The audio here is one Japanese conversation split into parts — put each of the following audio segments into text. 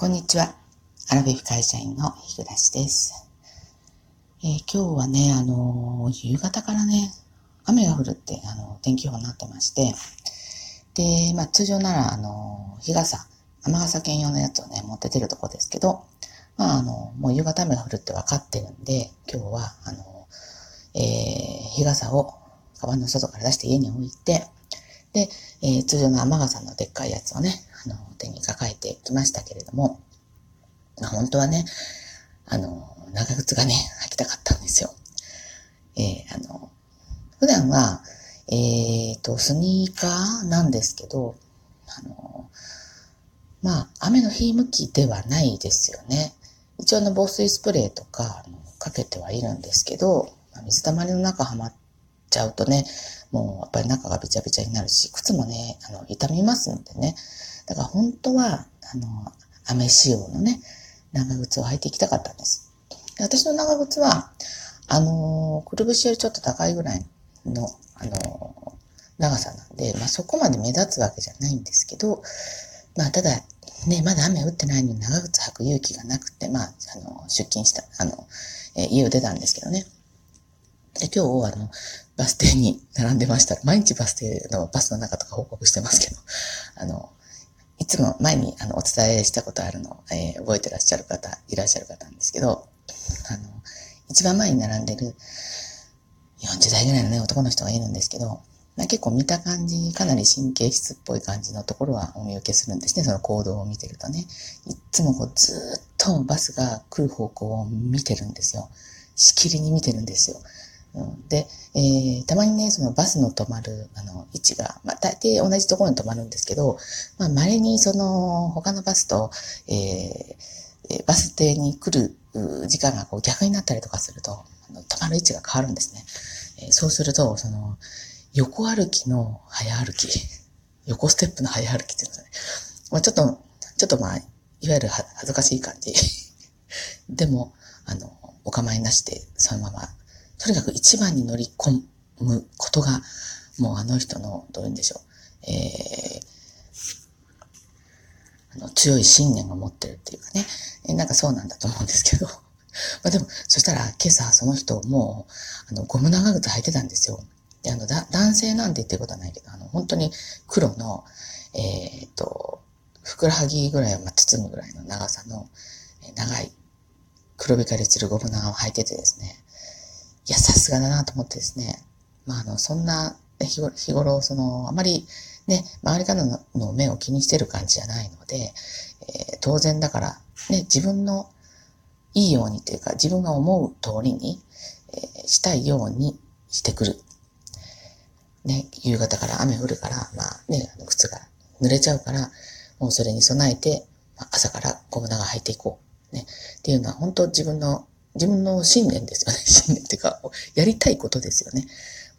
こんにちは。アラフィフ会社員の日暮です。えー、今日はね、あのー、夕方からね、雨が降るって、あのー、天気予報になってまして、で、まあ通常なら、あの日傘、雨傘兼用のやつをね、持って出るとこですけど、まああの、もう夕方雨が降るって分かってるんで、今日は、あの、え日傘をカバンの外から出して家に置いて、で、え通常の雨傘のでっかいやつをね、あの、手に抱えてきましたけれども、ま、本当はね、あの、長靴がね、履きたかったんですよ。えー、あの、普段は、えっ、ー、と、スニーカーなんですけど、あの、まあ、雨の日向きではないですよね。一応の防水スプレーとか、かけてはいるんですけど、水たまりの中はまっちゃうとね、もうやっぱり中がびちゃびちゃになるし、靴もね、あの、痛みますんでね。だから本当は、あの、雨仕様のね、長靴を履いていきたかったんです。私の長靴は、あの、くるぶしよりちょっと高いぐらいの、あの、長さなんで、まあそこまで目立つわけじゃないんですけど、まあただ、ね、まだ雨降ってないのに長靴履く勇気がなくて、まあ、あの、出勤した、あの、えー、家を出たんですけどね。で、今日、あの、バス停に並んでました。毎日バス停のバスの中とか報告してますけど、あの、いつも前にあのお伝えしたことあるの、えー、覚えてらっしゃる方、いらっしゃる方なんですけど、あの、一番前に並んでる40代ぐらいのね、男の人がいるんですけど、ま結構見た感じ、かなり神経質っぽい感じのところはお見受けするんですね、その行動を見てるとね。いつもこうずっとバスが来る方向を見てるんですよ。しきりに見てるんですよ。で、えー、たまにね、そのバスの止まる、あの、位置が、まあ、大抵同じところに止まるんですけど、まあ、稀にその、他のバスと、えー、バス停に来る時間がこう逆になったりとかすると、止まる位置が変わるんですね。えー、そうすると、その、横歩きの早歩き、横ステップの早歩きっていうんですね。まあ、ちょっと、ちょっとまあ、いわゆる恥ずかしい感じ。でも、あの、お構いなしで、そのままとにかく一番に乗り込むことが、もうあの人の、どういうんでしょう、えー、あの強い信念を持ってるっていうかね、えー、なんかそうなんだと思うんですけど、まあでも、そしたら今朝その人もう、あの、ゴム長靴履いてたんですよ。で、あの、だ、男性なんて言ってることはないけど、あの、本当に黒の、えっ、と、ふくらはぎぐらいを包むぐらいの長さの、え長い黒光りするゴム長を履いててですね、いや、さすがだなと思ってですね。まあ、あの、そんな、日頃、日頃その、あまり、ね、周りからの目を気にしてる感じじゃないので、えー、当然だから、ね、自分のいいようにというか、自分が思う通りに、えー、したいようにしてくる。ね、夕方から雨降るから、まあね、あの靴が濡れちゃうから、もうそれに備えて、まあ、朝からゴム長履いていこう。ね、っていうのは本当自分の自分の信念ですよね。信念っていうか、やりたいことですよね。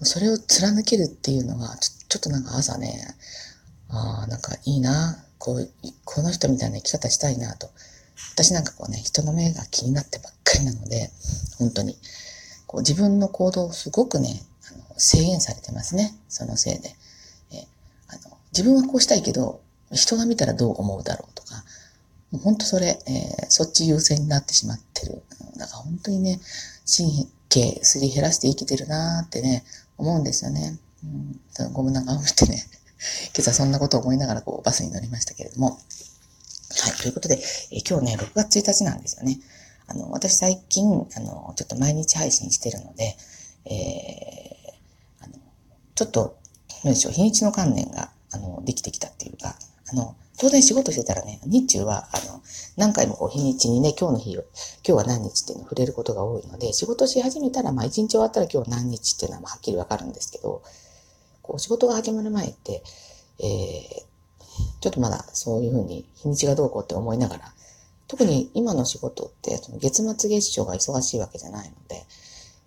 それを貫けるっていうのは、ちょちょっとなんか朝ね、ああ、なんかいいな、こう、この人みたいな生き方したいなと。私なんかこうね、人の目が気になってばっかりなので、本当に。こう自分の行動をすごくね、あの制限されてますね。そのせいで。えあの自分はこうしたいけど、人が見たらどう思うだろうとか、もう本当それ、えー、そっち優先になってしまってる。だから本当にね、神経すり減らして生きてるなーってね、思うんですよね。うん、ゴム長を見てね、今朝そんなことを思いながらこうバスに乗りましたけれども。はい、ということで、え、今日ね、6月1日なんですよね。あの、私最近、あの、ちょっと毎日配信してるので、えー、あの、ちょっと、何でしょう、日にちの観念が、あの、できてきたっていうか、あの、当然仕事してたらね、日中は、あの、何回もこう日にちにね、今日の日を、今日は何日っていうのを触れることが多いので、仕事し始めたら、まあ一日終わったら今日何日っていうのははっきりわかるんですけど、こう仕事が始まる前って、えー、ちょっとまだそういうふうに日にちがどうこうって思いながら、特に今の仕事って、その月末月初が忙しいわけじゃないので、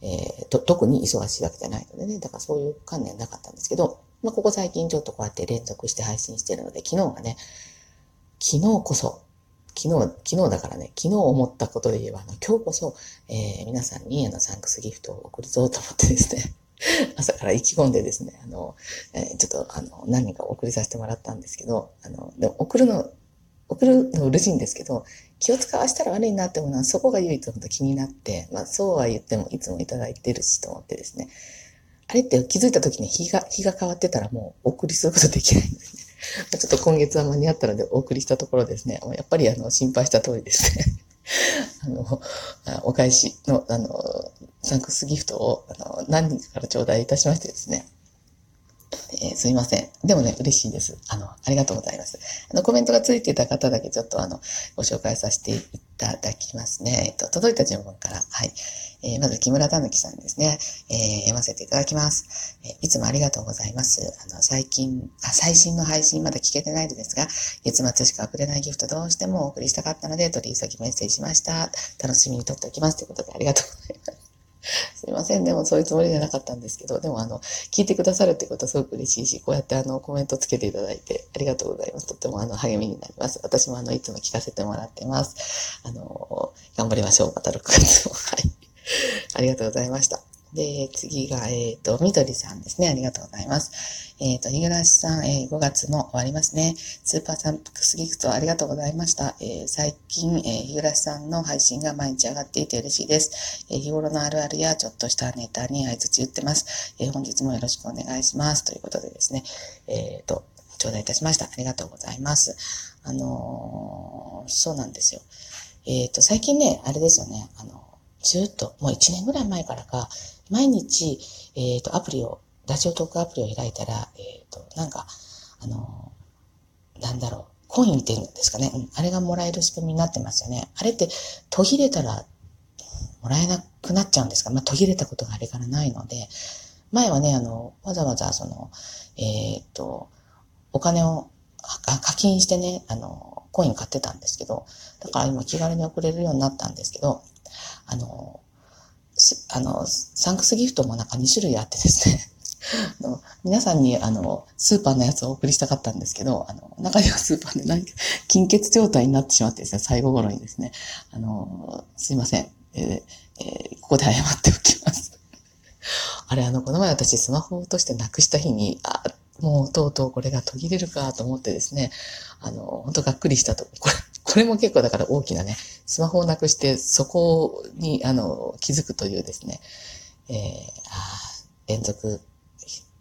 えー、と、特に忙しいわけじゃないのでね、だからそういう観念なかったんですけど、まあ、ここ最近ちょっとこうやって連続して配信してるので、昨日がね、昨日こそ、昨日、昨日だからね、昨日思ったことで言えば、あの、今日こそ、えー、皆さんにあの、サンクスギフトを送るぞと思ってですね、朝から意気込んでですね、あの、えー、ちょっと、あの、何か送りさせてもらったんですけど、あの、でも送るの送るの嬉しいんですけど、気を使わしたら悪いなって思うのは、そこが唯一の気になって、まあそうは言ってもいつもいただいてるしと思ってですね。あれって気づいた時に日が、日が変わってたらもうお送りすることできないんですね。ちょっと今月は間に合ったのでお送りしたところですね。やっぱりあの心配した通りですね。あの、お返しの、あの、サンクスギフトを、あの、何人かから頂戴いたしましてですね。えー、すいません。でもね、嬉しいです。あの、ありがとうございます。あの、コメントがついてた方だけちょっとあの、ご紹介させていただきますね。えっと、届いた順番から、はい。えー、まず、木村たぬきさんですね。えー、読ませていただきます。えいつもありがとうございます。あの、最近、あ、最新の配信まだ聞けてないのですが、月末しか送れないギフトどうしてもお送りしたかったので、取り急ぎメッセージしました。楽しみに撮っておきます。ということで、ありがとうございます。すいません。でもそういうつもりじゃなかったんですけど、でもあの、聞いてくださるってことはすごく嬉しいし、こうやってあの、コメントつけていただいてありがとうございます。とってもあの、励みになります。私もあの、いつも聞かせてもらってます。あの、頑張りましょう。また6月も。はい。ありがとうございました。で、次が、えっ、ー、と、みどりさんですね。ありがとうございます。えっ、ー、と、日暮さん、えー、5月も終わりますね。スーパーサンプクスギフトありがとうございました。えー、最近、えー、日暮さんの配信が毎日上がっていて嬉しいです。え、日頃のあるあるやちょっとしたネタに合図打ってます。え、本日もよろしくお願いします。ということでですね、えっ、と、頂戴いたしました。ありがとうございます。あの、そうなんですよ。えっ、と、最近ね、あれですよね、あの、ずっと、もう1年ぐらい前からか、毎日、えっ、ー、と、アプリを、ラジオトークアプリを開いたら、えっ、ー、と、なんか、あの、なんだろう、コインっていうんですかね、うん、あれがもらえる仕組みになってますよね。あれって途切れたらもらえなくなっちゃうんですか？まあ、途切れたことがあれからないので、前はね、あの、わざわざその、えっ、と、お金を課金してね、あの、コイン買ってたんですけど、だから今気軽に送れるようになったんですけど、あの、あの、サンクスギフトもなんか2種類あってですね あの皆さんにあの、スーパーのやつをお送りしたかったんですけど、あの、中にはスーパーで何か、金欠状態になってしまってですね、最後頃にですね、あの、すいません。えーえー、ここで謝っておきます。あれ、あの、この前私スマホを落としてなくした日に、あ、もうとうとうこれが途切れるかと思ってですね、あの、本当がっくりしたと。これ、これも結構だから大きなね、スマホをなくしてそこに、あの、気づくというですね、えー、あ連続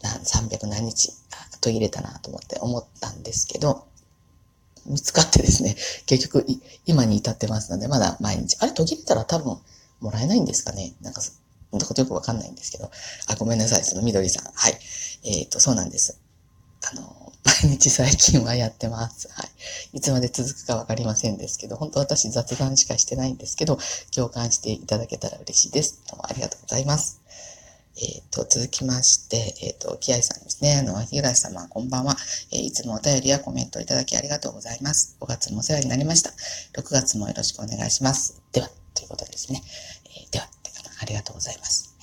300何日途切れたなと思って思ったんですけど、見つかってですね、結局今に至ってますので、まだ毎日。あれ途切れたら多分もらえないんですかねなんか、ほんとことよくわかんないんですけど。あ、ごめんなさい、そのみどりさん。はい。えっ、ー、と、そうなんです。の、毎日最近はやってます。はい。いつまで続くかわかりませんですけど、本当私雑談しかしてないんですけど、共感していただけたら嬉しいです。どうもありがとうございます。えっ、ー、と、続きまして、えっ、ー、と、キアイさんですね。あの、日暮様、こんばんは。えー、いつもお便りやコメントいただきありがとうございます。5月もお世話になりました。6月もよろしくお願いします。では、ということですね。えでは、ありがとうございます。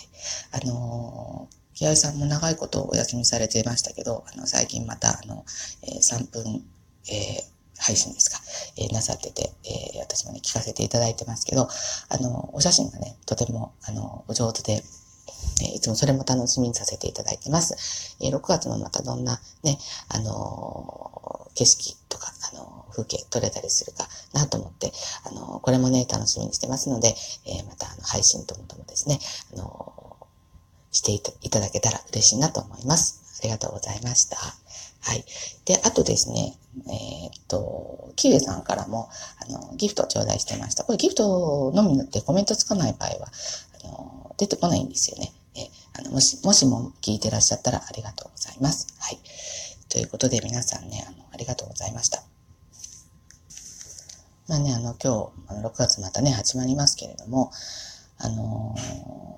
はい、あの木合さんも長いことお休みされていましたけど、あの、最近また、あの、えー、3分、えー、配信ですか、えー、なさってて、えー、私もね、聞かせていただいてますけど、あの、お写真がね、とても、あの、お上手で、えいつもそれも楽しみにさせていただいてます。え6月もまたどんなね、あの景色とか、あの風景撮れたりするかなと思って、あのこれもね、楽しみにしてますので、えまたあの配信ともともですね、あのしていただけたら嬉しいなと思います。ありがとうございました。はい。で、あとですね、えー、っと、キウエさんからも、あの、ギフト頂戴してました。これギフトのみってコメントつかない場合は、あの、出てこないんですよね。えあのもし、もしも聞いてらっしゃったらありがとうございます。はい。ということで皆さんね、あの、ありがとうございました。まあね、あの、今日、6月またね、始まりますけれども、あのー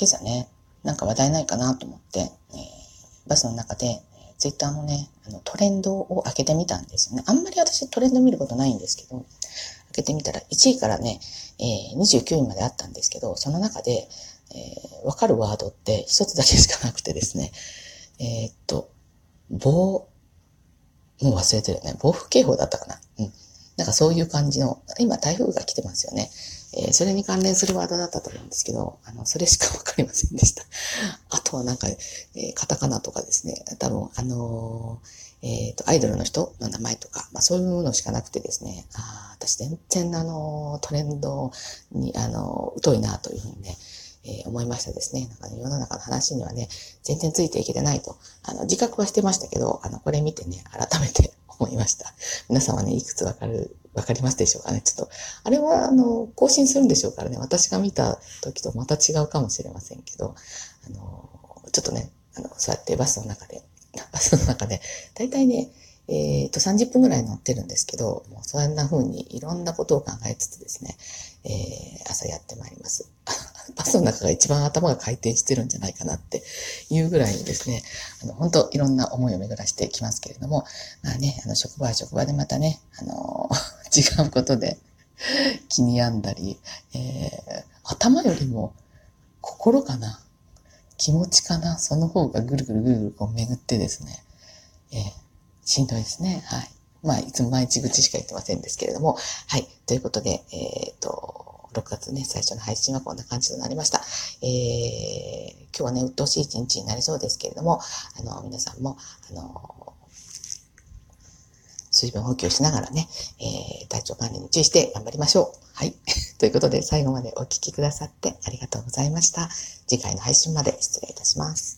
今朝ね、なんか話題ないかなと思って、えー、バスの中で、ツイッターのね、あのトレンドを開けてみたんですよね。あんまり私トレンド見ることないんですけど、開けてみたら1位からね、えー、29位まであったんですけど、その中で、えー、わかるワードって一つだけしかなくてですね、えー、っと、暴、もう忘れてるよね。暴風警報だったかな。うん。なんかそういう感じの、今台風が来てますよね。えー、それに関連するワードだったと思うんですけど、あの、それしかわかりませんでした。あとはなんか、えー、カタカナとかですね、多分、あのえっ、と、アイドルの人の名前とか、まあそういうのしかなくてですね、あ私全然あの、トレンドに、あの、疎いなというふうにね、えー、思いましたですね。なんかね、世の中の話にはね、全然ついていけてないと、あの、自覚はしてましたけど、あの、これ見てね、改めて思いました。皆様ね、いくつわかる、わかりますでしょうかね？ちょっと、あれは、あの、更新するんでしょうからね、私が見た時とまた違うかもしれませんけど、あの、ちょっとね、あの、そうやってバスの中で、バスの中で、だいたいね、えっ、と、30分ぐらい乗ってるんですけど、もうそんな風にいろんなことを考えつつですね、えー、朝やってまいります。バスの中が一番頭が回転してるんじゃないかなっていうぐらいにですね、あの、本当いろんな思いを巡らしてきますけれども、まあね、あの、職場は職場でまたね、あの、違うことで 気に病んだり、えー、頭よりも心かな気持ちかなその方がぐるぐるぐるぐるこう巡ってですね、えー、しんどいですね。はい。まあ、いつも毎日口しか言ってませんですけれども、はい。ということで、えっ、ー、と、6月ね、最初の配信はこんな感じとなりました。えー、今日はね、鬱陶しい一日になりそうですけれども、あの、皆さんも、あの、水分補給しながらね、えー、体調管理に注意して頑張りましょう。はい。ということで、最後までお聴きくださってありがとうございました。次回の配信まで失礼いたします。